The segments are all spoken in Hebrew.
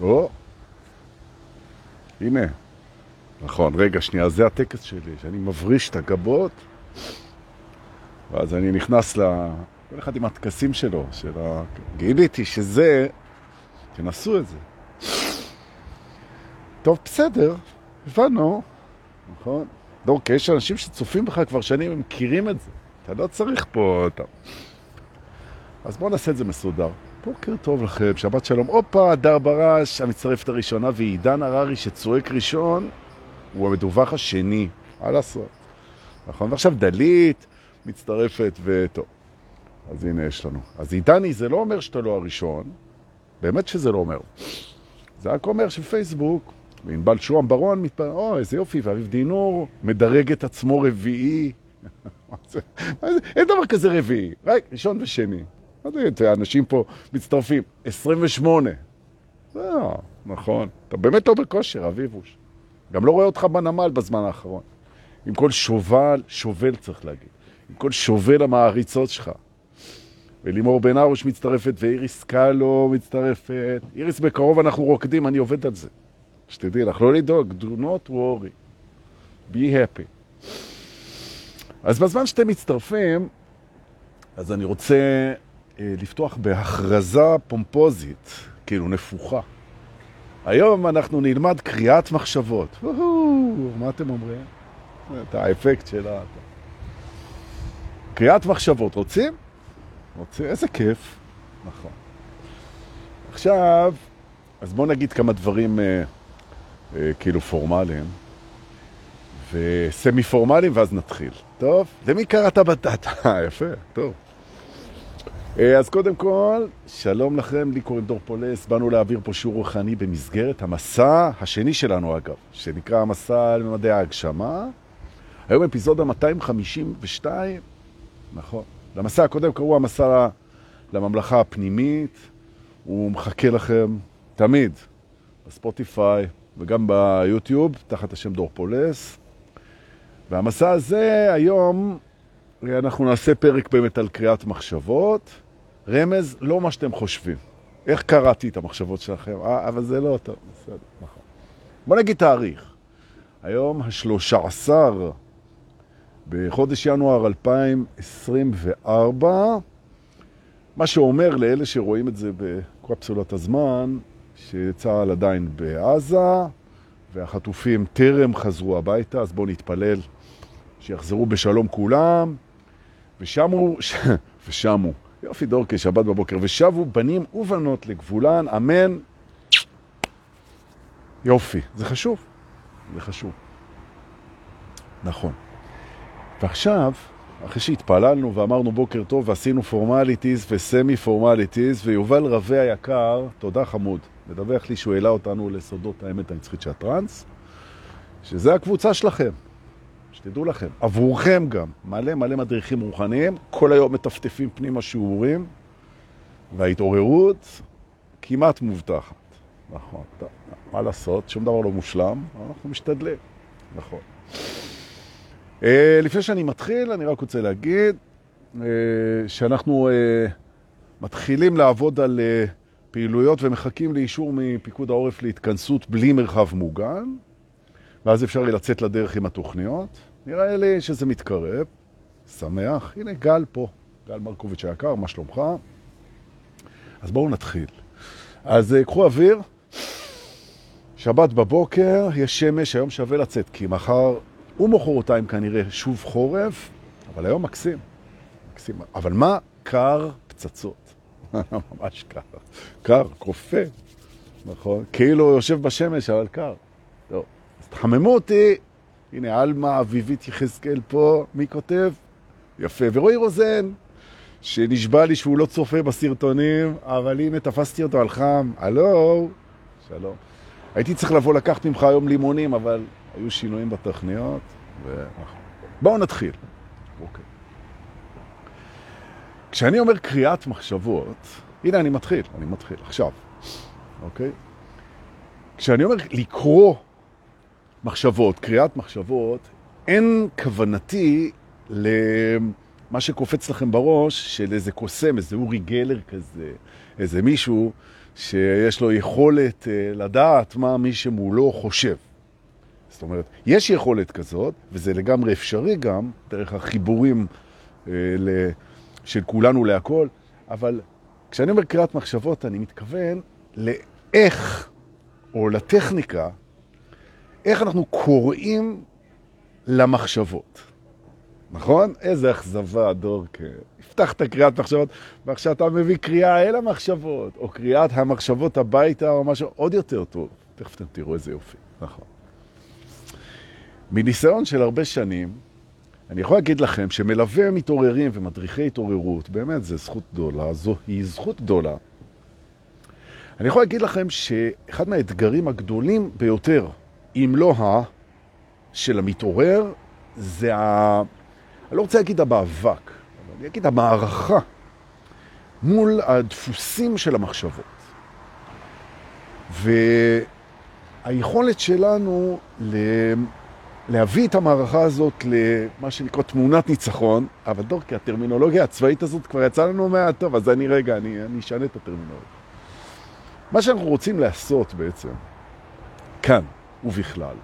או, הנה. נכון, רגע, שנייה, זה הטקס שלי, שאני מבריש את הגבות, ואז אני נכנס ל... כל אחד עם הטקסים שלו, של ה... גיליתי שזה, תנסו את זה. טוב, בסדר, הבנו, נכון? לא, כי יש אנשים שצופים בך כבר שנים, הם מכירים את זה. אתה לא צריך פה אותם. אז בואו נעשה את זה מסודר. בוקר טוב לכם, שבת שלום. הופה, הדר ברש, המצטרפת הראשונה, ועידן הררי שצועק ראשון, הוא המדווח השני. מה לעשות? נכון? ועכשיו דלית מצטרפת, וטוב. אז הנה יש לנו. אז עידני, זה לא אומר שאתה לא הראשון, באמת שזה לא אומר. זה רק אומר שפייסבוק, וענבל שועם ברון, מתפ... או, איזה יופי, ואביב דינור מדרג את עצמו רביעי. אין דבר כזה רביעי, רק ראשון ושני. אנשים פה מצטרפים, 28. זהו, נכון. אתה באמת לא בכושר, אביבוש. גם לא רואה אותך בנמל בזמן האחרון. עם כל שובל, שובל צריך להגיד. עם כל שובל המעריצות שלך. ולימור בן ארוש מצטרפת, ואיריס קלו מצטרפת. איריס, בקרוב אנחנו רוקדים, אני עובד על זה. שתדעי לך, לא לדאוג, do not worry. be happy. אז בזמן שאתם מצטרפים, אז אני רוצה לפתוח בהכרזה פומפוזית, כאילו נפוחה. היום אנחנו נלמד קריאת מחשבות. מה אתם אומרים? את האפקט שלה. קריאת מחשבות, רוצים? רוצים? איזה כיף. נכון. עכשיו, אז בואו נגיד כמה דברים אה, אה, כאילו פורמליים וסמי פורמליים, ואז נתחיל. טוב? למי קראת בטטה? יפה, טוב. אה, אז קודם כל, שלום לכם, לי קוראים דור פולס, באנו להעביר פה שיעור רוחני במסגרת המסע השני שלנו אגב, שנקרא המסע על ממדי ההגשמה. היום אפיזודה 252, נכון. למסע הקודם קראו המסע לממלכה הפנימית, הוא מחכה לכם תמיד בספוטיפיי וגם ביוטיוב, תחת השם דור פולס. והמסע הזה, היום אנחנו נעשה פרק באמת על קריאת מחשבות. רמז, לא מה שאתם חושבים. איך קראתי את המחשבות שלכם? אה, אבל זה לא טוב, בסדר, נכון. בוא נגיד תאריך. היום השלושה עשר בחודש ינואר 2024, מה שאומר לאלה שרואים את זה בקפסולת הזמן, שצה"ל עדיין בעזה, והחטופים טרם חזרו הביתה, אז בואו נתפלל שיחזרו בשלום כולם, ושמו, ושמו, יופי דורקי, שבת בבוקר, ושבו בנים ובנות לגבולן, אמן. יופי, זה חשוב, זה חשוב. נכון. ועכשיו, אחרי שהתפללנו ואמרנו בוקר טוב ועשינו פורמליטיז וסמי פורמליטיז, ויובל רווה היקר, תודה חמוד, מדווח לי שהוא העלה אותנו לסודות האמת הנצחית של הטרנס, שזה הקבוצה שלכם. שתדעו לכם, עבורכם גם, מלא מלא מדריכים רוחניים, כל היום מטפטפים פנימה שיעורים, וההתעוררות כמעט מובטחת. נכון, מה לעשות, שום דבר לא מושלם, אנחנו משתדלים, נכון. Uh, לפני שאני מתחיל, אני רק רוצה להגיד uh, שאנחנו uh, מתחילים לעבוד על פעילויות ומחכים לאישור מפיקוד העורף להתכנסות בלי מרחב מוגן, ואז אפשר לצאת לדרך עם התוכניות. נראה לי שזה מתקרב, שמח. הנה גל פה, גל מרקוביץ' היקר, מה שלומך? אז בואו נתחיל. אז uh, קחו אוויר, שבת בבוקר, יש שמש, היום שווה לצאת, כי מחר ומחרתיים כנראה שוב חורף, אבל היום מקסים. מקסים. אבל מה? קר פצצות. ממש קר. קר, קופא. נכון? כאילו יושב בשמש, אבל קר. תחממו אותי. הנה, אלמה אביבית יחזקאל פה. מי כותב? יפה. ורועי רוזן, שנשבע לי שהוא לא צופה בסרטונים, אבל הנה, תפסתי אותו על חם. הלו, שלום. הייתי צריך לבוא לקחת ממך היום לימונים, אבל היו שינויים בתוכניות. ו... בואו נתחיל. אוקיי. כשאני אומר קריאת מחשבות, הנה אני מתחיל, אני מתחיל, עכשיו, אוקיי? כשאני אומר לקרוא מחשבות, קריאת מחשבות, אין כוונתי למה שקופץ לכם בראש של איזה קוסם, איזה אורי גלר כזה, איזה מישהו שיש לו יכולת אה, לדעת מה מי שמולו חושב. זאת אומרת, יש יכולת כזאת, וזה לגמרי אפשרי גם, דרך החיבורים אה. של כולנו להכל, אבל כשאני אומר קריאת מחשבות, אני מתכוון לאיך, או לטכניקה, איך אנחנו קוראים למחשבות. נכון? איזה אכזבה, דורק. הבטחת קריאת מחשבות, ועכשיו אתה מביא קריאה אל המחשבות, או קריאת המחשבות הביתה, או משהו עוד יותר טוב. תכף אתם תראו איזה יופי. נכון. מניסיון של הרבה שנים, אני יכול להגיד לכם שמלווה מתעוררים ומדריכי התעוררות, באמת זו זכות גדולה, זו היא זכות גדולה. אני יכול להגיד לכם שאחד מהאתגרים הגדולים ביותר, אם לא ה... של המתעורר, זה ה... אני לא רוצה להגיד המאבק, אני אגיד המערכה מול הדפוסים של המחשבות. והיכולת שלנו ל... להביא את המערכה הזאת למה שנקרא תמונת ניצחון, אבל דורקי, הטרמינולוגיה הצבאית הזאת כבר יצאה לנו מהטוב, אז אני רגע, אני, אני אשנה את הטרמינולוגיה. מה שאנחנו רוצים לעשות בעצם, כאן ובכלל,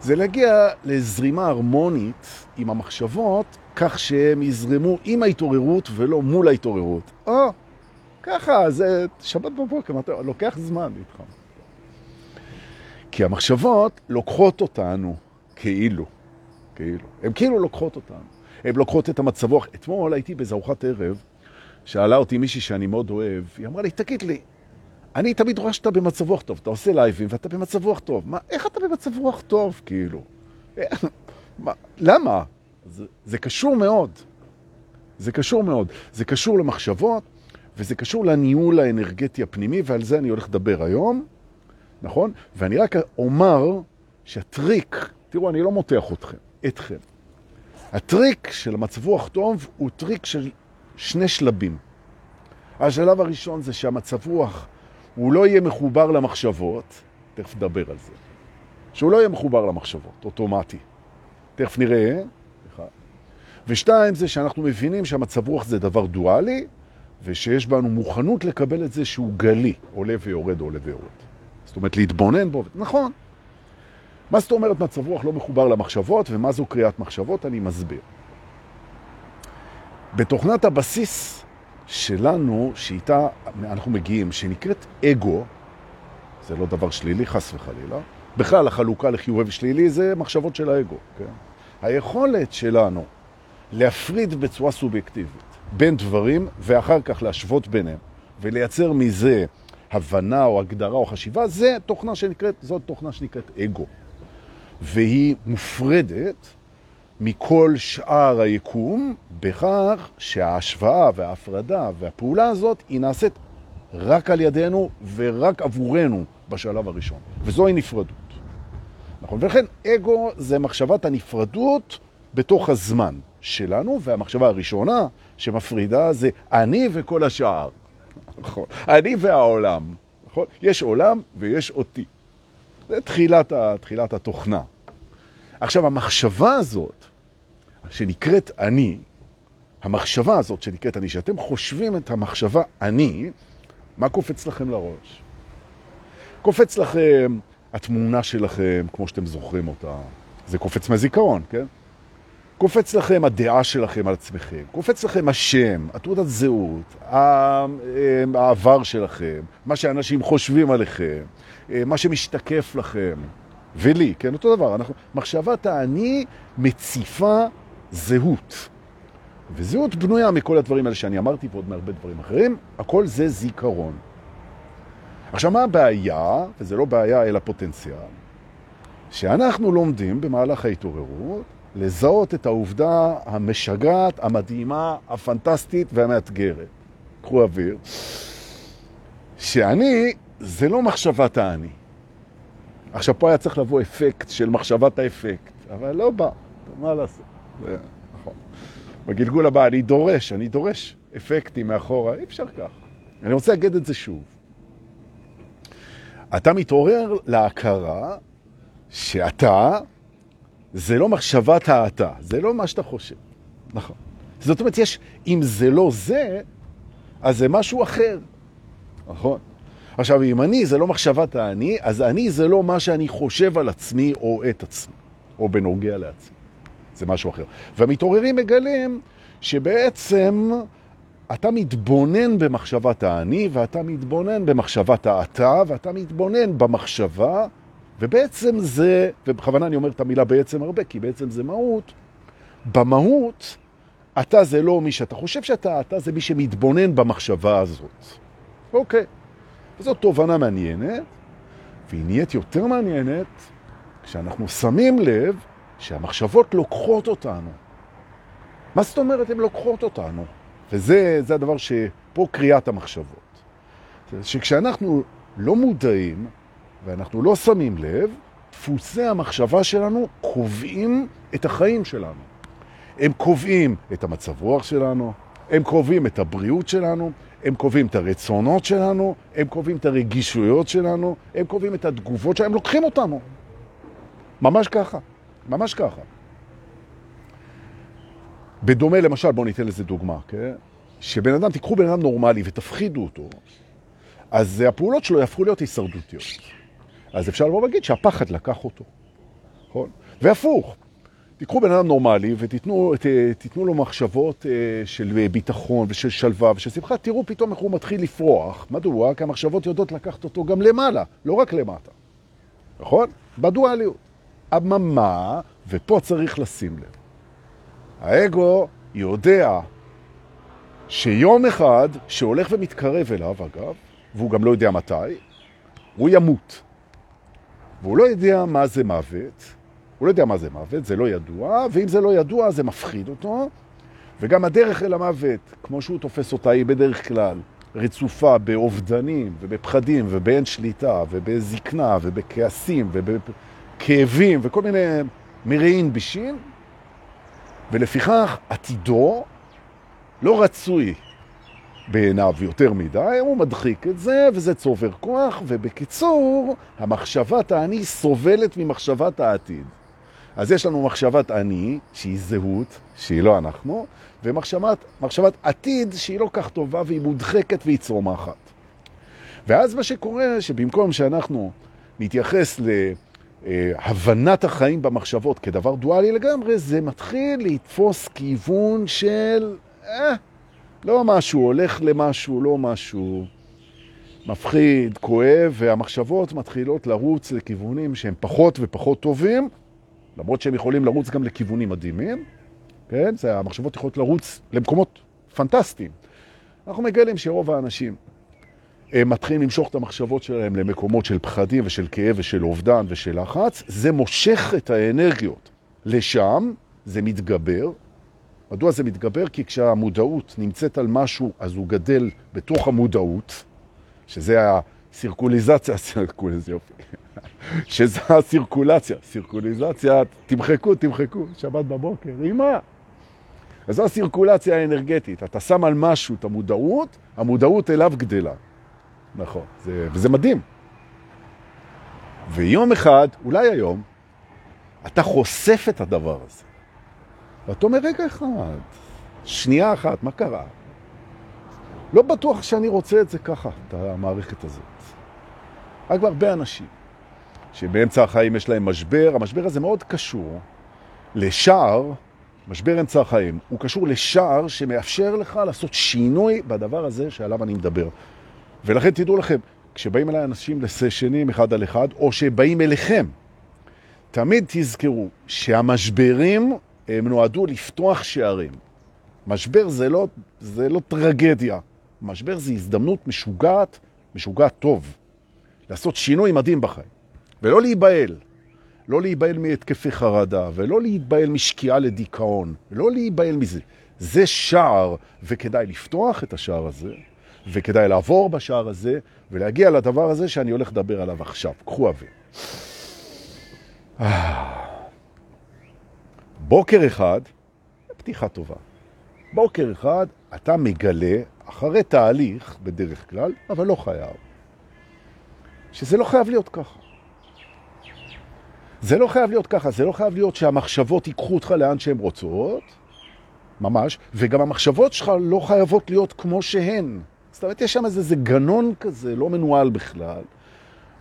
זה להגיע לזרימה הרמונית עם המחשבות, כך שהם יזרמו עם ההתעוררות ולא מול ההתעוררות. או, ככה, זה שבת בבוקר, לוקח זמן איתך. כי המחשבות לוקחות אותנו כאילו, כאילו. הן כאילו לוקחות אותנו. הן לוקחות את המצב רוח. אתמול הייתי באיזו ארוחת ערב, שאלה אותי מישהי שאני מאוד אוהב, היא אמרה לי, תגיד לי, אני תמיד רואה שאתה במצב רוח טוב, אתה עושה לייבים ואתה במצב רוח טוב. מה, איך אתה במצב רוח טוב, כאילו? מה, למה? זה, זה קשור מאוד. זה קשור מאוד. זה קשור למחשבות, וזה קשור לניהול האנרגטי הפנימי, ועל זה אני הולך לדבר היום, נכון? ואני רק אומר שהטריק תראו, אני לא מותח אתכם, אתכם. הטריק של המצב רוח טוב הוא טריק של שני שלבים. השלב הראשון זה שהמצב רוח הוא לא יהיה מחובר למחשבות, תכף נדבר על זה, שהוא לא יהיה מחובר למחשבות, אוטומטי. תכף נראה. ושתיים זה שאנחנו מבינים שהמצב רוח זה דבר דואלי, ושיש בנו מוכנות לקבל את זה שהוא גלי, עולה ויורד, עולה ויורד. זאת אומרת, להתבונן בו, נכון, מה זאת אומרת מצב רוח לא מחובר למחשבות, ומה זו קריאת מחשבות? אני מסביר. בתוכנת הבסיס שלנו, שאיתה אנחנו מגיעים, שנקראת אגו, זה לא דבר שלילי, חס וחלילה, בכלל החלוקה לחיובי ושלילי זה מחשבות של האגו, כן? היכולת שלנו להפריד בצורה סובייקטיבית בין דברים ואחר כך להשוות ביניהם ולייצר מזה הבנה או הגדרה או חשיבה, זה תוכנה שנקראת, זאת תוכנה שנקראת אגו. והיא מופרדת מכל שאר היקום בכך שההשוואה וההפרדה והפעולה הזאת היא נעשית רק על ידינו ורק עבורנו בשלב הראשון. וזוהי נפרדות. נכון? ולכן אגו זה מחשבת הנפרדות בתוך הזמן שלנו, והמחשבה הראשונה שמפרידה זה אני וכל השאר. נכון? אני והעולם. נכון? יש עולם ויש אותי. זה תחילת, תחילת התוכנה. עכשיו, המחשבה הזאת, שנקראת אני, המחשבה הזאת שנקראת אני, שאתם חושבים את המחשבה אני, מה קופץ לכם לראש? קופץ לכם התמונה שלכם, כמו שאתם זוכרים אותה. זה קופץ מהזיכרון, כן? קופץ לכם הדעה שלכם על עצמכם, קופץ לכם השם, התעודת זהות, העבר שלכם, מה שאנשים חושבים עליכם, מה שמשתקף לכם, ולי, כן, אותו דבר. אנחנו, מחשבת האני מציפה זהות. וזהות בנויה מכל הדברים האלה שאני אמרתי ועוד מהרבה דברים אחרים, הכל זה זיכרון. עכשיו, מה הבעיה, וזה לא בעיה אלא פוטנציאל, שאנחנו לומדים במהלך ההתעוררות לזהות את העובדה המשגעת, המדהימה, הפנטסטית והמאתגרת. קחו אוויר. שאני, זה לא מחשבת האני. עכשיו, פה היה צריך לבוא אפקט של מחשבת האפקט, אבל לא בא, מה לעשות? נכון. בגלגול הבא אני דורש, אני דורש אפקטים מאחורה, אי אפשר כך. אני רוצה להגיד את זה שוב. אתה מתעורר להכרה שאתה זה לא מחשבת האתה, זה לא מה שאתה חושב. נכון. זאת אומרת, יש, אם זה לא זה, אז זה משהו אחר. נכון? עכשיו, אם אני זה לא מחשבת האני, אז אני זה לא מה שאני חושב על עצמי או את עצמי, או בנוגע לעצמי. זה משהו אחר. והמתעוררים מגלים שבעצם אתה מתבונן במחשבת האני, ואתה מתבונן במחשבת האתה, ואתה מתבונן במחשבה, ובעצם זה, ובכוונה אני אומר את המילה בעצם הרבה, כי בעצם זה מהות, במהות אתה זה לא מי שאתה חושב שאתה, אתה זה מי שמתבונן במחשבה הזאת. אוקיי. וזאת תובנה מעניינת, והיא נהיית יותר מעניינת כשאנחנו שמים לב שהמחשבות לוקחות אותנו. מה זאת אומרת הן לוקחות אותנו? וזה הדבר שפה קריאת המחשבות. שכשאנחנו לא מודעים ואנחנו לא שמים לב, דפוסי המחשבה שלנו קובעים את החיים שלנו. הם קובעים את המצב רוח שלנו, הם קובעים את הבריאות שלנו, הם קובעים את הרצונות שלנו, הם קובעים את הרגישויות שלנו, הם קובעים את התגובות שלנו, הם לוקחים אותנו. ממש ככה, ממש ככה. בדומה למשל, בואו ניתן לזה דוגמה, כן? שבן אדם, תיקחו בן אדם נורמלי ותפחידו אותו, אז הפעולות שלו יהפכו להיות הישרדותיות. אז אפשר לבוא ולהגיד שהפחד לקח אותו, נכון? והפוך, תיקחו בן אדם נורמלי ותיתנו תיתנו לו מחשבות אה, של ביטחון ושל שלווה ושל שמחה, תראו פתאום איך הוא מתחיל לפרוח. מדוע? כי המחשבות יודעות לקחת אותו גם למעלה, לא רק למטה. נכון? בדואליות. אממה, ופה צריך לשים לב, האגו יודע שיום אחד שהולך ומתקרב אליו, אגב, והוא גם לא יודע מתי, הוא ימות. והוא לא יודע מה זה מוות, הוא לא יודע מה זה מוות, זה לא ידוע, ואם זה לא ידוע זה מפחיד אותו, וגם הדרך אל המוות, כמו שהוא תופס אותה, היא בדרך כלל רצופה באובדנים ובפחדים ובאין שליטה ובזקנה ובכעסים ובכאבים וכל מיני מרעין בישין, ולפיכך עתידו לא רצוי בעיניו יותר מדי, הוא מדחיק את זה, וזה צובר כוח, ובקיצור, המחשבת האני סובלת ממחשבת העתיד. אז יש לנו מחשבת אני, שהיא זהות, שהיא לא אנחנו, ומחשבת עתיד, שהיא לא כך טובה, והיא מודחקת והיא צומחת. ואז מה שקורה, שבמקום שאנחנו נתייחס להבנת החיים במחשבות כדבר דואלי לגמרי, זה מתחיל לתפוס כיוון של, אה, לא משהו, הולך למשהו, לא משהו מפחיד, כואב, והמחשבות מתחילות לרוץ לכיוונים שהם פחות ופחות טובים, למרות שהם יכולים לרוץ גם לכיוונים מדהימים, כן? זה, המחשבות יכולות לרוץ למקומות פנטסטיים. אנחנו מגלים שרוב האנשים הם מתחילים למשוך את המחשבות שלהם למקומות של פחדים ושל כאב ושל אובדן ושל לחץ, זה מושך את האנרגיות לשם, זה מתגבר. מדוע זה מתגבר? כי כשהמודעות נמצאת על משהו, אז הוא גדל בתוך המודעות, שזה הסירקוליזציה, סירקוליזציה, יופי. שזה הסירקולציה. סירקוליזציה, תמחקו, תמחקו, שבת בבוקר, אמא. אז זו הסירקולציה האנרגטית. אתה שם על משהו את המודעות, המודעות אליו גדלה. נכון, זה, וזה מדהים. ויום אחד, אולי היום, אתה חושף את הדבר הזה. ואתה אומר, רגע אחד, שנייה אחת, מה קרה? לא בטוח שאני רוצה את זה ככה, את המערכת הזאת. רק הרבה אנשים שבאמצע החיים יש להם משבר, המשבר הזה מאוד קשור לשער, משבר אמצע החיים, הוא קשור לשער שמאפשר לך לעשות שינוי בדבר הזה שעליו אני מדבר. ולכן תדעו לכם, כשבאים אליי אנשים לסשנים אחד על אחד, או שבאים אליכם, תמיד תזכרו שהמשברים הם נועדו לפתוח שערים. משבר זה לא, זה לא טרגדיה. משבר זה הזדמנות משוגעת, משוגעת טוב. לעשות שינוי מדהים בחיים. ולא להיבהל. לא להיבהל מהתקפי חרדה, ולא להיבהל משקיעה לדיכאון, ולא להיבהל מזה. זה שער, וכדאי לפתוח את השער הזה, וכדאי לעבור בשער הזה, ולהגיע לדבר הזה שאני הולך לדבר עליו עכשיו. קחו אוויר. בוקר אחד, פתיחה טובה, בוקר אחד אתה מגלה, אחרי תהליך בדרך כלל, אבל לא חייב, שזה לא חייב להיות ככה. זה לא חייב להיות ככה, זה לא חייב להיות שהמחשבות ייקחו אותך לאן שהן רוצות, ממש, וגם המחשבות שלך לא חייבות להיות כמו שהן. זאת אומרת, יש שם איזה, איזה גנון כזה, לא מנוהל בכלל,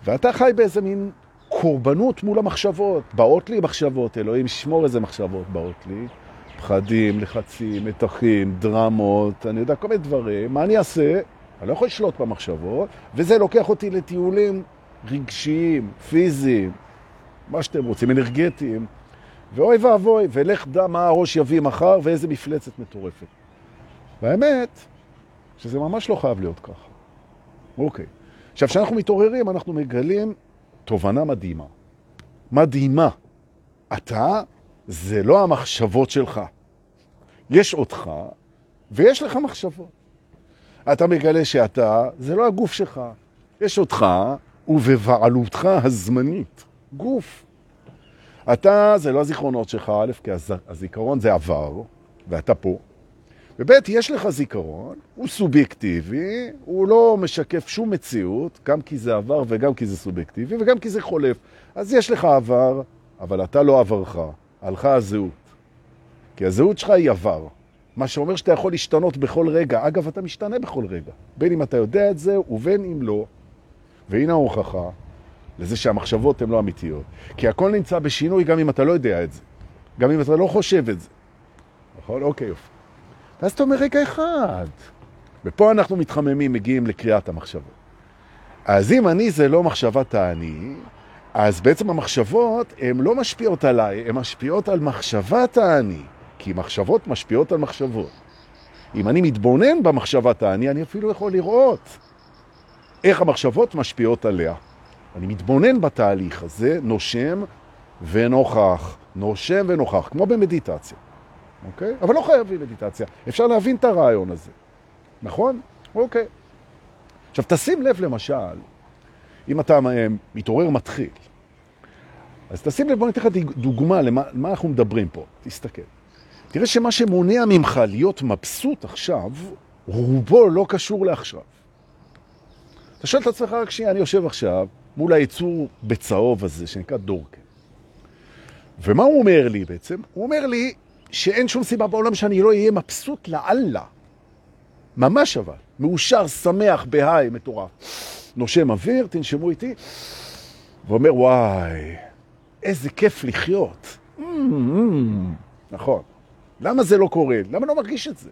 ואתה חי באיזה מין קורבנות מול המחשבות. באות לי מחשבות, אלוהים, שמור איזה מחשבות באות לי. פחדים, לחצים, מתחים, דרמות, אני יודע, כל מיני דברים. מה אני אעשה? אני לא יכול לשלוט במחשבות, וזה לוקח אותי לטיולים רגשיים, פיזיים, מה שאתם רוצים, אנרגטיים. ואוי ואבוי, ולך דע מה הראש יביא מחר ואיזה מפלצת מטורפת. והאמת, שזה ממש לא חייב להיות ככה. אוקיי. עכשיו, כשאנחנו מתעוררים, אנחנו מגלים תובנה מדהימה. מדהימה. אתה זה לא המחשבות שלך. יש אותך ויש לך מחשבות. אתה מגלה שאתה זה לא הגוף שלך. יש אותך ובבעלותך הזמנית. גוף. אתה זה לא הזיכרונות שלך, א', כי הזיכרון זה עבר, ואתה פה. וב', יש לך זיכרון, הוא סובייקטיבי, הוא לא משקף שום מציאות, גם כי זה עבר וגם כי זה סובייקטיבי וגם כי זה חולף. אז יש לך עבר, אבל אתה לא עברך, הלכה הזהות. כי הזהות שלך היא עבר. מה שאומר שאתה יכול להשתנות בכל רגע. אגב, אתה משתנה בכל רגע. בין אם אתה יודע את זה ובין אם לא. והנה ההוכחה לזה שהמחשבות הן לא אמיתיות. כי הכל נמצא בשינוי גם אם אתה לא יודע את זה. גם אם אתה לא חושב את זה. נכון? אוקיי, יופי. ואז אתה אומר, רגע אחד. ופה אנחנו מתחממים, מגיעים לקריאת המחשבות. אז אם אני זה לא מחשבת האני, אז בעצם המחשבות הן לא משפיעות עליי, הן משפיעות על מחשבת האני. כי מחשבות משפיעות על מחשבות. אם אני מתבונן במחשבת האני, אני אפילו יכול לראות איך המחשבות משפיעות עליה. אני מתבונן בתהליך הזה, נושם ונוכח, נושם ונוכח, כמו במדיטציה. אוקיי? אבל לא חייבים מדיטציה. אפשר להבין את הרעיון הזה. נכון? אוקיי. עכשיו, תשים לב למשל, אם אתה אה, מתעורר מתחיל, אז תשים לב, בוא ניתן לך דוגמה למה אנחנו מדברים פה. תסתכל. תראה שמה שמונע ממך להיות מבסוט עכשיו, רובו לא קשור לעכשיו. אתה שואל את עצמך רק שנייה, אני יושב עכשיו מול היצור בצהוב הזה, שנקרא דורקן. ומה הוא אומר לי בעצם? הוא אומר לי שאין שום סיבה בעולם שאני לא אהיה מבסוט לאללה. ממש אבל. מאושר, שמח, בהיי, מטורף. נושם אוויר, תנשמו איתי, ואומר, וואי, איזה כיף לחיות. Mm, mm, נכון. למה זה לא קורה? למה לא מרגיש את זה?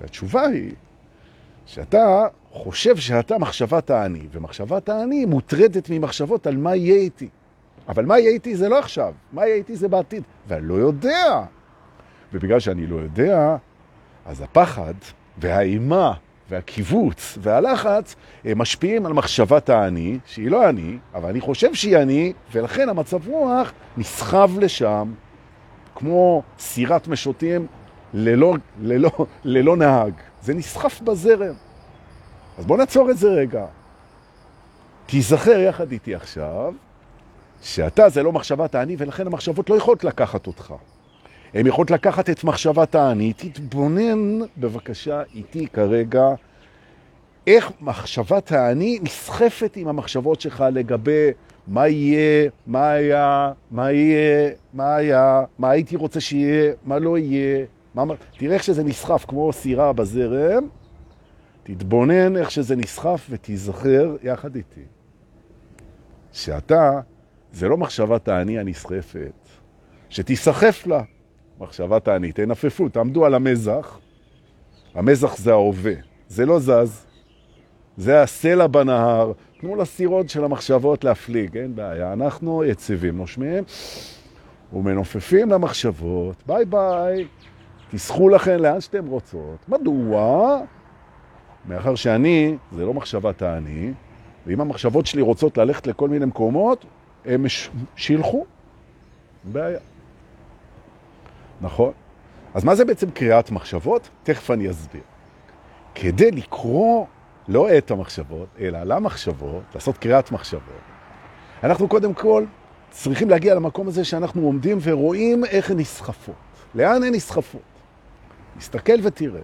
והתשובה היא שאתה חושב שאתה מחשבת האני, ומחשבת האני מוטרדת ממחשבות על מה יהיה איתי. אבל מה יהיה איתי זה לא עכשיו, מה יהיה איתי זה בעתיד, ואני לא יודע. ובגלל שאני לא יודע, אז הפחד והאימה והקיבוץ והלחץ הם משפיעים על מחשבת האני, שהיא לא אני, אבל אני חושב שהיא אני, ולכן המצב רוח נסחב לשם, כמו סירת משוטים ללא, ללא, ללא נהג. זה נסחף בזרם. אז בוא נעצור את זה רגע. תיזכר יחד איתי עכשיו, שאתה זה לא מחשבת האני, ולכן המחשבות לא יכולות לקחת אותך. הן יכולות לקחת את מחשבת האני. תתבונן בבקשה איתי כרגע איך מחשבת האני נסחפת עם המחשבות שלך לגבי מה יהיה, מה היה, מה יהיה, מה היה, מה הייתי רוצה שיהיה, מה לא יהיה. מה... תראה איך שזה נסחף כמו סירה בזרם, תתבונן איך שזה נסחף ותיזכר יחד איתי. שאתה, זה לא מחשבת האני הנסחפת, שתיסחף לה מחשבת האני. תנפפו, תעמדו על המזח, המזח זה ההווה, זה לא זז, זה הסלע בנהר, תנו לסירות של המחשבות להפליג, אין בעיה. אנחנו יציבים, נושמים ומנופפים למחשבות, ביי ביי, תסחו לכן לאן שאתם רוצות. מדוע? מאחר שאני, זה לא מחשבת האני, ואם המחשבות שלי רוצות ללכת לכל מיני מקומות, הם שילחו. בעיה. נכון? אז מה זה בעצם קריאת מחשבות? תכף אני אסביר. כדי לקרוא לא את המחשבות, אלא למחשבות, לעשות קריאת מחשבות, אנחנו קודם כל צריכים להגיע למקום הזה שאנחנו עומדים ורואים איך הן נסחפות. לאן הן נסחפות? נסתכל ותראה.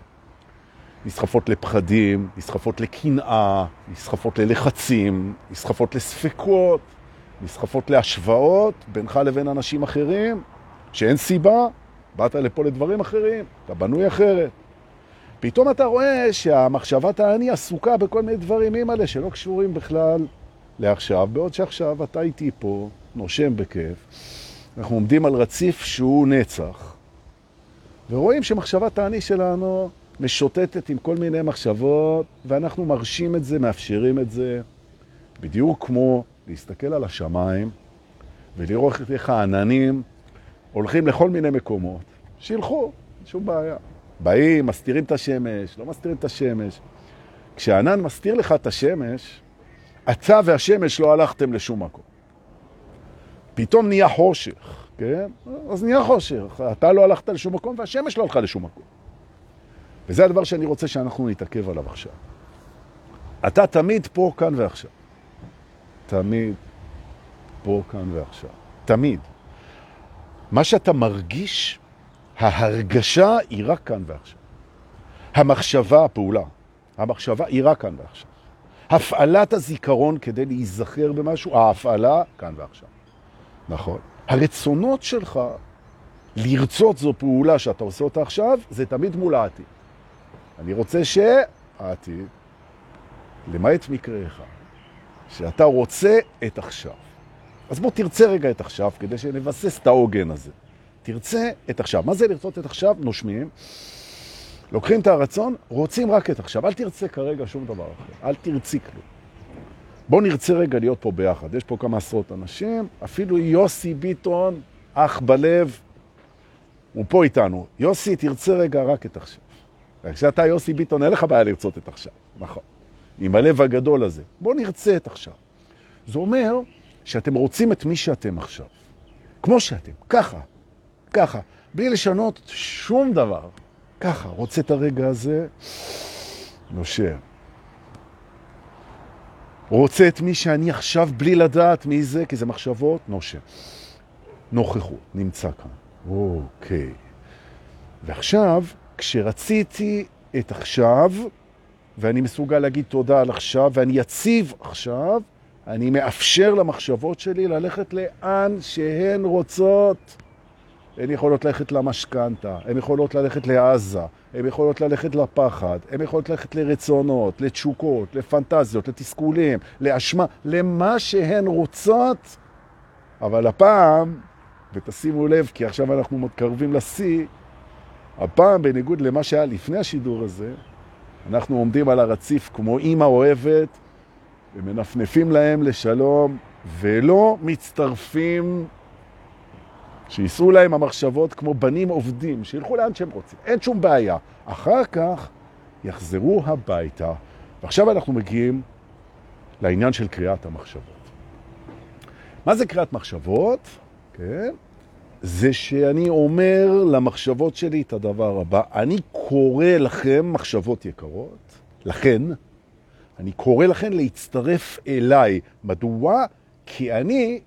נסחפות לפחדים, נסחפות לקנאה, נסחפות ללחצים, נסחפות לספקות, נסחפות להשוואות בינך לבין אנשים אחרים, שאין סיבה, באת לפה לדברים אחרים, אתה בנוי אחרת. פתאום אתה רואה שהמחשבת האני עסוקה בכל מיני דברים אימא'לה שלא קשורים בכלל לעכשיו, בעוד שעכשיו אתה איתי פה, נושם בכיף, אנחנו עומדים על רציף שהוא נצח, ורואים שמחשבת האני שלנו משוטטת עם כל מיני מחשבות, ואנחנו מרשים את זה, מאפשרים את זה, בדיוק כמו להסתכל על השמיים ולראות איך העננים הולכים לכל מיני מקומות. שילכו, שום בעיה. באים, מסתירים את השמש, לא מסתירים את השמש. כשהענן מסתיר לך את השמש, אתה והשמש לא הלכתם לשום מקום. פתאום נהיה חושך, כן? אז נהיה חושך. אתה לא הלכת לשום מקום והשמש לא הלכה לשום מקום. וזה הדבר שאני רוצה שאנחנו נתעכב עליו עכשיו. אתה תמיד פה, כאן ועכשיו. תמיד פה, כאן ועכשיו. תמיד. מה שאתה מרגיש, ההרגשה היא רק כאן ועכשיו. המחשבה, הפעולה, המחשבה היא רק כאן ועכשיו. הפעלת הזיכרון כדי להיזכר במשהו, ההפעלה כאן ועכשיו. נכון. הרצונות שלך לרצות זו פעולה שאתה עושה אותה עכשיו, זה תמיד מול העתיד. אני רוצה שהעתיד, למעט מקרה אחד, שאתה רוצה את עכשיו. אז בוא תרצה רגע את עכשיו, כדי שנבסס את העוגן הזה. תרצה את עכשיו. מה זה לרצות את עכשיו? נושמים. לוקחים את הרצון, רוצים רק את עכשיו. אל תרצה כרגע שום דבר אחר. אל תרצי כלום. בוא נרצה רגע להיות פה ביחד. יש פה כמה עשרות אנשים, אפילו יוסי ביטון, אח בלב, הוא פה איתנו. יוסי, תרצה רגע רק את עכשיו. כשאתה יוסי ביטון, אין לך בעיה לרצות את עכשיו. נכון. עם הלב הגדול הזה. בוא נרצה את עכשיו. זה אומר שאתם רוצים את מי שאתם עכשיו. כמו שאתם, ככה, ככה, בלי לשנות שום דבר. ככה, רוצה את הרגע הזה, נושר. רוצה את מי שאני עכשיו בלי לדעת מי זה, כי זה מחשבות, נושר. נוכחות, נמצא כאן. אוקיי. ועכשיו, כשרציתי את עכשיו, ואני מסוגל להגיד תודה על עכשיו, ואני יציב עכשיו, אני מאפשר למחשבות שלי ללכת לאן שהן רוצות. הן יכולות ללכת למשכנתה, הן יכולות ללכת לעזה, הן יכולות ללכת לפחד, הן יכולות ללכת לרצונות, לתשוקות, לפנטזיות, לתסכולים, לאשמה, למה שהן רוצות. אבל הפעם, ותשימו לב, כי עכשיו אנחנו מתקרבים לשיא, הפעם, בניגוד למה שהיה לפני השידור הזה, אנחנו עומדים על הרציף כמו אימא אוהבת, ומנפנפים להם לשלום, ולא מצטרפים, שיסעו להם המחשבות כמו בנים עובדים, שילכו לאן שהם רוצים, אין שום בעיה. אחר כך יחזרו הביתה, ועכשיו אנחנו מגיעים לעניין של קריאת המחשבות. מה זה קריאת מחשבות? כן? זה שאני אומר למחשבות שלי את הדבר הבא. אני קורא לכם, מחשבות יקרות, לכן, אני קורא לכן להצטרף אליי. מדוע? כי אני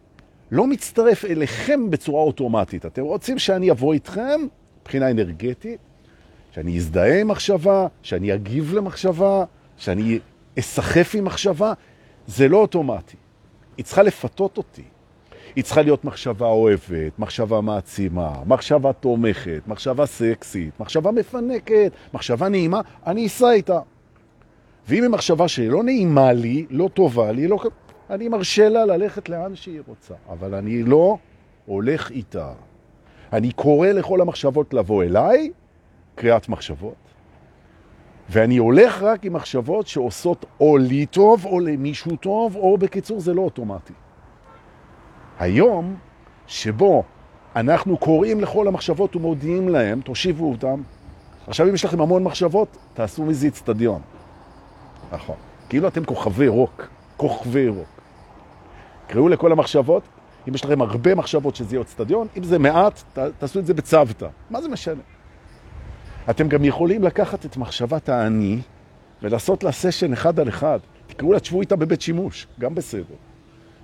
לא מצטרף אליכם בצורה אוטומטית. אתם רוצים שאני אבוא איתכם מבחינה אנרגטית, שאני אזדהה עם מחשבה, שאני אגיב למחשבה, שאני אסחף עם מחשבה. זה לא אוטומטי. היא צריכה לפתות אותי. היא צריכה להיות מחשבה אוהבת, מחשבה מעצימה, מחשבה תומכת, מחשבה סקסית, מחשבה מפנקת, מחשבה נעימה, אני אסע איתה. ואם היא מחשבה שלא נעימה לי, לא טובה לי, לא... אני מרשה לה ללכת לאן שהיא רוצה, אבל אני לא הולך איתה. אני קורא לכל המחשבות לבוא אליי, קריאת מחשבות, ואני הולך רק עם מחשבות שעושות או לי טוב או למישהו טוב, או בקיצור זה לא אוטומטי. היום שבו אנחנו קוראים לכל המחשבות ומודיעים להם, תושיבו אותם. עכשיו אם יש לכם המון מחשבות, תעשו מזה אצטדיון. נכון. כאילו אתם כוכבי רוק, כוכבי רוק. קראו לכל המחשבות, אם יש לכם הרבה מחשבות שזה יהיה אצטדיון, אם זה מעט, תעשו את זה בצוותא. מה זה משנה? אתם גם יכולים לקחת את מחשבת האני ולעשות לה סשן אחד על אחד. תקראו לה, תשבו איתה בבית שימוש, גם בסדר.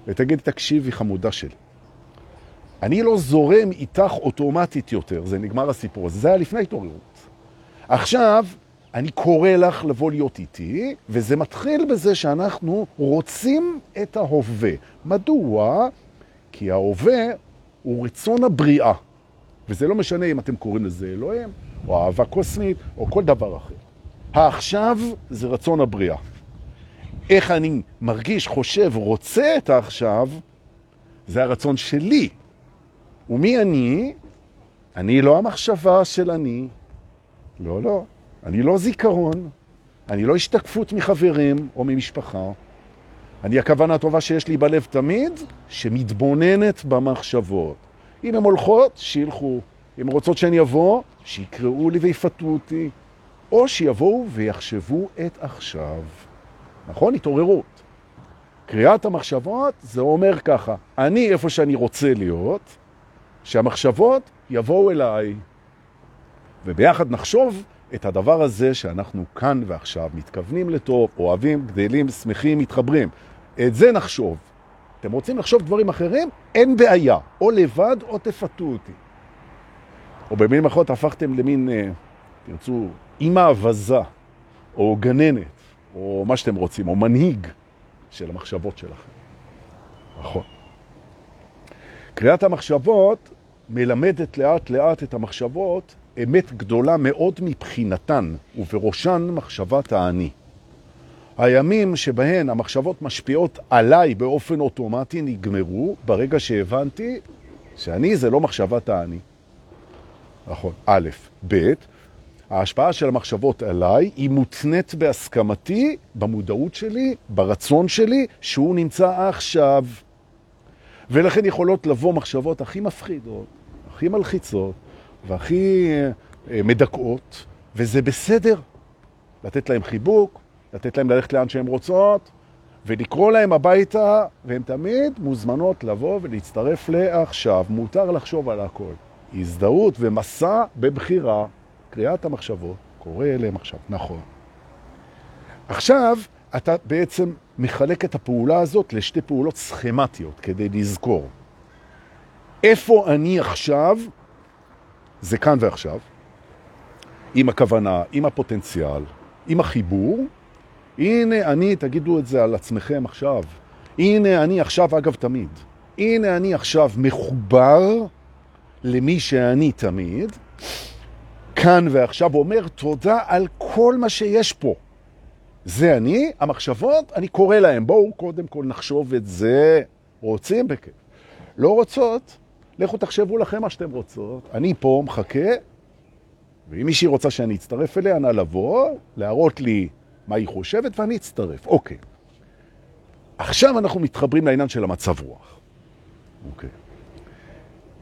ותגיד, תקשיבי חמודה שלי, אני לא זורם איתך אוטומטית יותר, זה נגמר הסיפור הזה, זה היה לפני התעוררות. עכשיו, אני קורא לך לבוא להיות איתי, וזה מתחיל בזה שאנחנו רוצים את ההווה. מדוע? כי ההווה הוא רצון הבריאה, וזה לא משנה אם אתם קוראים לזה אלוהים, או אהבה קוסמית, או כל דבר אחר. העכשיו זה רצון הבריאה. איך אני מרגיש, חושב, רוצה את העכשיו, זה הרצון שלי. ומי אני? אני לא המחשבה של אני. לא, לא. אני לא זיכרון. אני לא השתקפות מחברים או ממשפחה. אני הכוונה הטובה שיש לי בלב תמיד, שמתבוננת במחשבות. אם הן הולכות, שילכו. אם רוצות שאני אבוא, שיקראו לי ויפתו אותי. או שיבואו ויחשבו את עכשיו. נכון? התעוררות. קריאת המחשבות זה אומר ככה, אני איפה שאני רוצה להיות, שהמחשבות יבואו אליי, וביחד נחשוב את הדבר הזה שאנחנו כאן ועכשיו מתכוונים לטוב, אוהבים, גדלים, שמחים, מתחברים. את זה נחשוב. אתם רוצים לחשוב דברים אחרים? אין בעיה. או לבד או תפתו אותי. או במילים אחרות הפכתם למין, אה, תרצו, אימא אבזה, או גננת, או מה שאתם רוצים, או מנהיג של המחשבות שלכם. נכון. קריאת המחשבות מלמדת לאט לאט את המחשבות אמת גדולה מאוד מבחינתן, ובראשן מחשבת האני. הימים שבהן המחשבות משפיעות עליי באופן אוטומטי נגמרו ברגע שהבנתי שאני זה לא מחשבת האני. נכון, א', ב', ההשפעה של המחשבות עליי היא מותנית בהסכמתי, במודעות שלי, ברצון שלי, שהוא נמצא עכשיו. ולכן יכולות לבוא מחשבות הכי מפחידות, הכי מלחיצות והכי אה, מדכאות, וזה בסדר. לתת להם חיבוק, לתת להם ללכת לאן שהן רוצות, ולקרוא להם הביתה, והן תמיד מוזמנות לבוא ולהצטרף לעכשיו. מותר לחשוב על הכל. הזדהות ומסע בבחירה, קריאת המחשבות, קורא אליהם עכשיו, נכון. עכשיו אתה בעצם מחלק את הפעולה הזאת לשתי פעולות סכמטיות כדי לזכור. איפה אני עכשיו, זה כאן ועכשיו, עם הכוונה, עם הפוטנציאל, עם החיבור. הנה אני, תגידו את זה על עצמכם עכשיו. הנה אני עכשיו, אגב תמיד, הנה אני עכשיו מחובר למי שאני תמיד, כאן ועכשיו אומר תודה על כל מה שיש פה. זה אני, המחשבות, אני קורא להם. בואו קודם כל נחשוב את זה. רוצים? בכיף. לא רוצות? לכו תחשבו לכם מה שאתם רוצות. אני פה מחכה, ואם מישהי רוצה שאני אצטרף אליה, נא לבוא, להראות לי מה היא חושבת, ואני אצטרף. אוקיי. עכשיו אנחנו מתחברים לעניין של המצב רוח. אוקיי.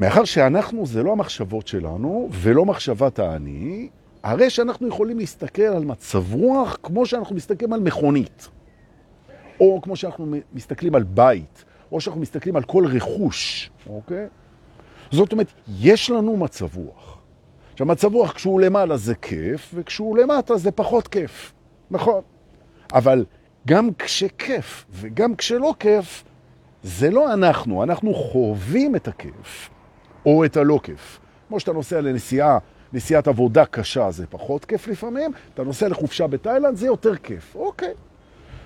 מאחר שאנחנו, זה לא המחשבות שלנו, ולא מחשבת האני, הרי שאנחנו יכולים להסתכל על מצב רוח כמו שאנחנו מסתכלים על מכונית, או כמו שאנחנו מסתכלים על בית, או שאנחנו מסתכלים על כל רכוש, אוקיי? זאת אומרת, יש לנו מצב רוח. עכשיו, מצב רוח כשהוא למעלה זה כיף, וכשהוא למטה זה פחות כיף, נכון? אבל גם כשכיף וגם כשלא כיף, זה לא אנחנו, אנחנו חווים את הכיף או את הלא כיף. כמו שאתה נוסע לנסיעה נסיעת עבודה קשה זה פחות כיף לפעמים, אתה נוסע לחופשה בתאילנד זה יותר כיף, אוקיי.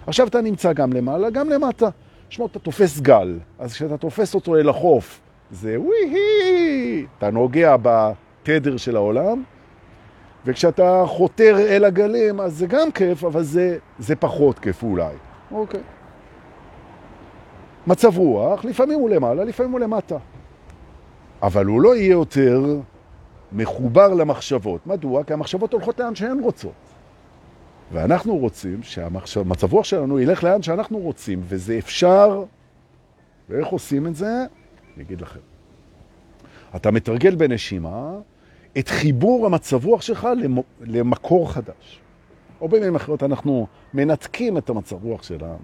עכשיו אתה נמצא גם למעלה, גם למטה. שמות, אתה תופס גל, אז כשאתה תופס אותו אל החוף, זה וואי, אתה נוגע בתדר של העולם, וכשאתה חותר אל הגלים, אז זה גם כיף, אבל זה, זה פחות כיף אולי. אוקיי. מצב רוח, לפעמים הוא למעלה, לפעמים הוא למטה. אבל הוא לא יהיה יותר מחובר למחשבות. מדוע? כי המחשבות הולכות לאן שהן רוצות. ואנחנו רוצים שהמצב רוח שלנו ילך לאן שאנחנו רוצים, וזה אפשר. ואיך עושים את זה? אני אגיד לכם. אתה מתרגל בנשימה את חיבור המצב רוח שלך למקור חדש. או במילים אחרות, אנחנו מנתקים את המצב רוח שלנו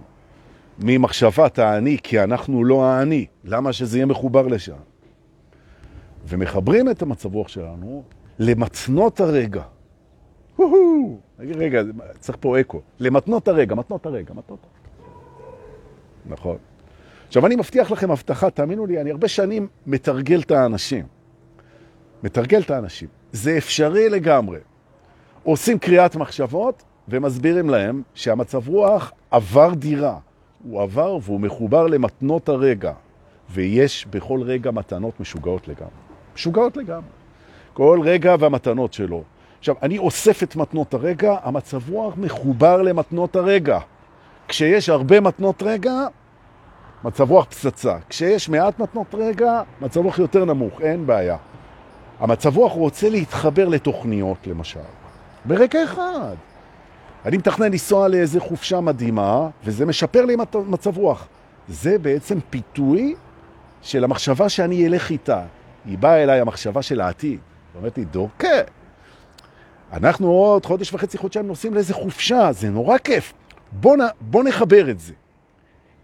ממחשבת האני, כי אנחנו לא האני. למה שזה יהיה מחובר לשם? ומחברים את המצב רוח שלנו למתנות הרגע. רגע, צריך פה אקו. למתנות הרגע, מתנות הרגע, מתנות. נכון. עכשיו, אני מבטיח לכם הבטחה, תאמינו לי, אני הרבה שנים מתרגל את האנשים. מתרגל את האנשים. זה אפשרי לגמרי. עושים קריאת מחשבות ומסבירים להם שהמצב רוח עבר דירה. הוא עבר והוא מחובר למתנות הרגע, ויש בכל רגע מתנות משוגעות לגמרי. משוגעות לגמרי. כל רגע והמתנות שלו. עכשיו, אני אוסף את מתנות הרגע, המצב רוח מחובר למתנות הרגע. כשיש הרבה מתנות רגע, מצב רוח פצצה. כשיש מעט מתנות רגע, מצב רוח יותר נמוך, אין בעיה. המצב רוח רוצה להתחבר לתוכניות, למשל. ברגע אחד. אני מתכנן לנסוע לאיזה חופשה מדהימה, וזה משפר לי מצב רוח. זה בעצם פיתוי של המחשבה שאני אלך איתה. היא באה אליי, המחשבה של העתיד. אומרת לי, דוקה, אנחנו עוד חודש וחצי, חודשיים נוסעים לאיזה חופשה, זה נורא כיף. בוא, נ, בוא נחבר את זה.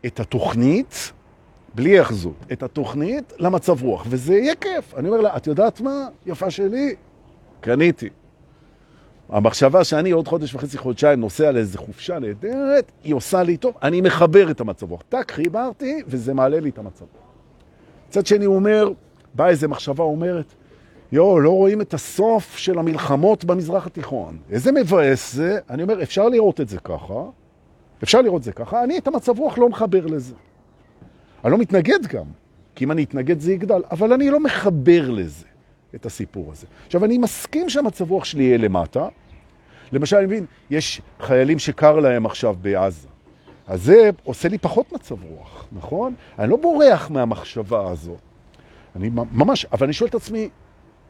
את התוכנית, בלי אחזות, את התוכנית למצב רוח, וזה יהיה כיף. אני אומר לה, את יודעת מה? יפה שלי, קניתי. המחשבה שאני עוד חודש וחצי, חודשיים נוסע לאיזה חופשה נהדרת, היא עושה לי טוב, אני מחבר את המצב רוח. טק, חיברתי, וזה מעלה לי את המצב רוח. מצד שני הוא אומר, באה איזה מחשבה אומרת, יו, לא רואים את הסוף של המלחמות במזרח התיכון. איזה מבאס זה? אני אומר, אפשר לראות את זה ככה, אפשר לראות את זה ככה, אני את המצב רוח לא מחבר לזה. אני לא מתנגד גם, כי אם אני אתנגד זה יגדל, אבל אני לא מחבר לזה, את הסיפור הזה. עכשיו, אני מסכים שהמצב רוח שלי יהיה למטה. למשל, אני מבין, יש חיילים שקר להם עכשיו בעזה. אז זה עושה לי פחות מצב רוח, נכון? אני לא בורח מהמחשבה הזאת. אני ממש, אבל אני שואל את עצמי,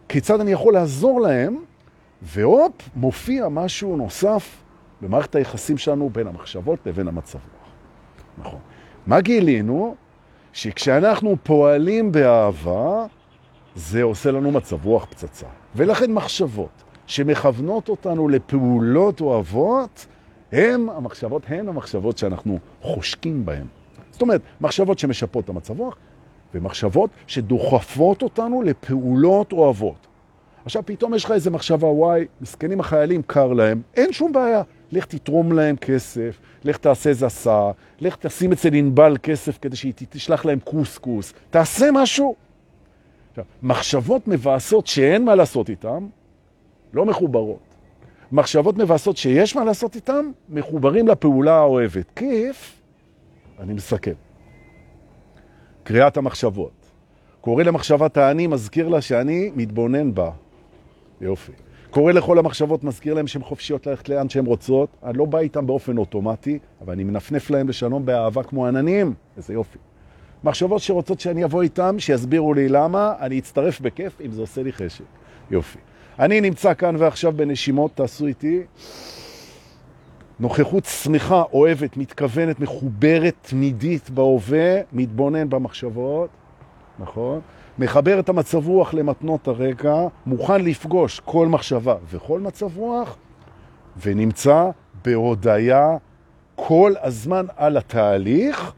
כיצד אני יכול לעזור להם, והופ, מופיע משהו נוסף במערכת היחסים שלנו בין המחשבות לבין המצב רוח. נכון. מה גילינו? שכשאנחנו פועלים באהבה, זה עושה לנו מצב רוח פצצה. ולכן מחשבות שמכוונות אותנו לפעולות אוהבות, הם המחשבות, הן המחשבות שאנחנו חושקים בהן. זאת אומרת, מחשבות שמשפות את המצב רוח, ומחשבות שדוחפות אותנו לפעולות אוהבות. עכשיו פתאום יש לך איזה מחשבה, וואי, מסכנים החיילים, קר להם, אין שום בעיה. לך תתרום להם כסף, לך תעשה הסעה, לך תשים אצל ענבל כסף כדי שהיא תשלח להם קוסקוס, תעשה משהו. עכשיו, מחשבות מבאסות שאין מה לעשות איתן, לא מחוברות. מחשבות מבאסות שיש מה לעשות איתן, מחוברים לפעולה האוהבת. כיף, אני מסכם. קריאת המחשבות. קורא למחשבת האני, מזכיר לה שאני מתבונן בה. יופי. קורא לכל המחשבות, מזכיר להם שהן חופשיות ללכת לאן שהן רוצות. אני לא בא איתם באופן אוטומטי, אבל אני מנפנף להם לשלום באהבה כמו עננים. איזה יופי. מחשבות שרוצות שאני אבוא איתם, שיסבירו לי למה, אני אצטרף בכיף אם זה עושה לי חשק. יופי. אני נמצא כאן ועכשיו בנשימות, תעשו איתי. נוכחות שמחה, אוהבת, מתכוונת, מחוברת, תמידית בהווה, מתבונן במחשבות, נכון? מחבר את המצב רוח למתנות הרקע, מוכן לפגוש כל מחשבה וכל מצב רוח, ונמצא בהודעה כל הזמן על התהליך.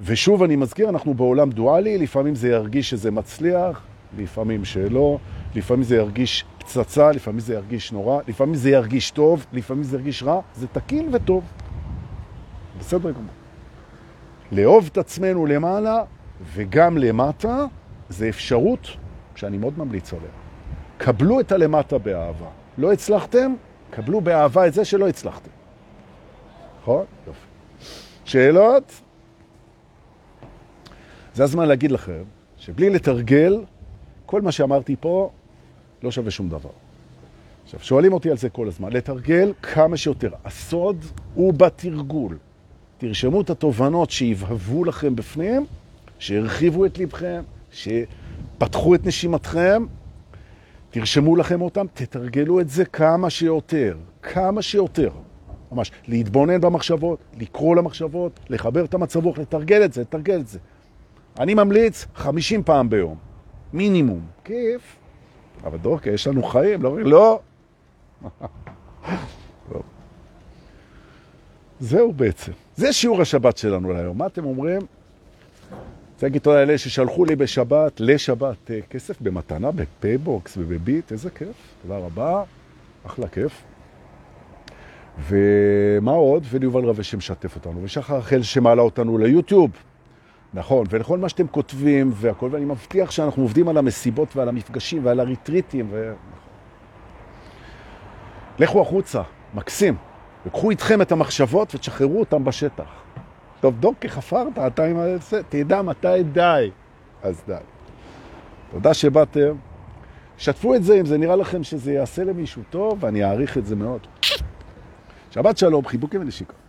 ושוב, אני מזכיר, אנחנו בעולם דואלי, לפעמים זה ירגיש שזה מצליח, לפעמים שלא, לפעמים זה ירגיש פצצה, לפעמים זה ירגיש נורא, לפעמים זה ירגיש טוב, לפעמים זה ירגיש רע, זה תקין וטוב. בסדר גמור. לאהוב את עצמנו למעלה וגם למטה, זה אפשרות שאני מאוד ממליץ עליה. קבלו את הלמטה באהבה. לא הצלחתם, קבלו באהבה את זה שלא הצלחתם. נכון? יופי. שאלות? זה הזמן להגיד לכם שבלי לתרגל, כל מה שאמרתי פה לא שווה שום דבר. עכשיו, שואלים אותי על זה כל הזמן. לתרגל כמה שיותר. הסוד הוא בתרגול. תרשמו את התובנות שיבהבו לכם בפנים, שהרחיבו את לבכם, שפתחו את נשימתכם, תרשמו לכם אותם, תתרגלו את זה כמה שיותר, כמה שיותר. ממש, להתבונן במחשבות, לקרוא למחשבות, לחבר את המצב לתרגל את זה, לתרגל את זה. אני ממליץ 50 פעם ביום, מינימום. כיף. אבל דורקה, יש לנו חיים, לא... לא. זהו בעצם. זה שיעור השבת שלנו להיום. מה אתם אומרים? רוצה להגיד תודה לאלה ששלחו לי בשבת, לשבת, אה, כסף במתנה, בפייבוקס ובביט, איזה כיף, תודה רבה, אחלה כיף. ומה עוד? וליובל רווה שמשתף אותנו, ושחר אחל שמעלה אותנו ליוטיוב. נכון, ולכל מה שאתם כותבים והכל, ואני מבטיח שאנחנו עובדים על המסיבות ועל המפגשים ועל הריטריטים. ו... לכו החוצה, מקסים, וקחו איתכם את המחשבות ותשחררו אותם בשטח. טוב, דוקי, חפרת, אתה עם זה, תדע מתי די. אז די. תודה שבאתם. שתפו את זה אם זה נראה לכם שזה יעשה למישהו טוב, ואני אעריך את זה מאוד. שבת שלום, חיבוקים ונשיקות.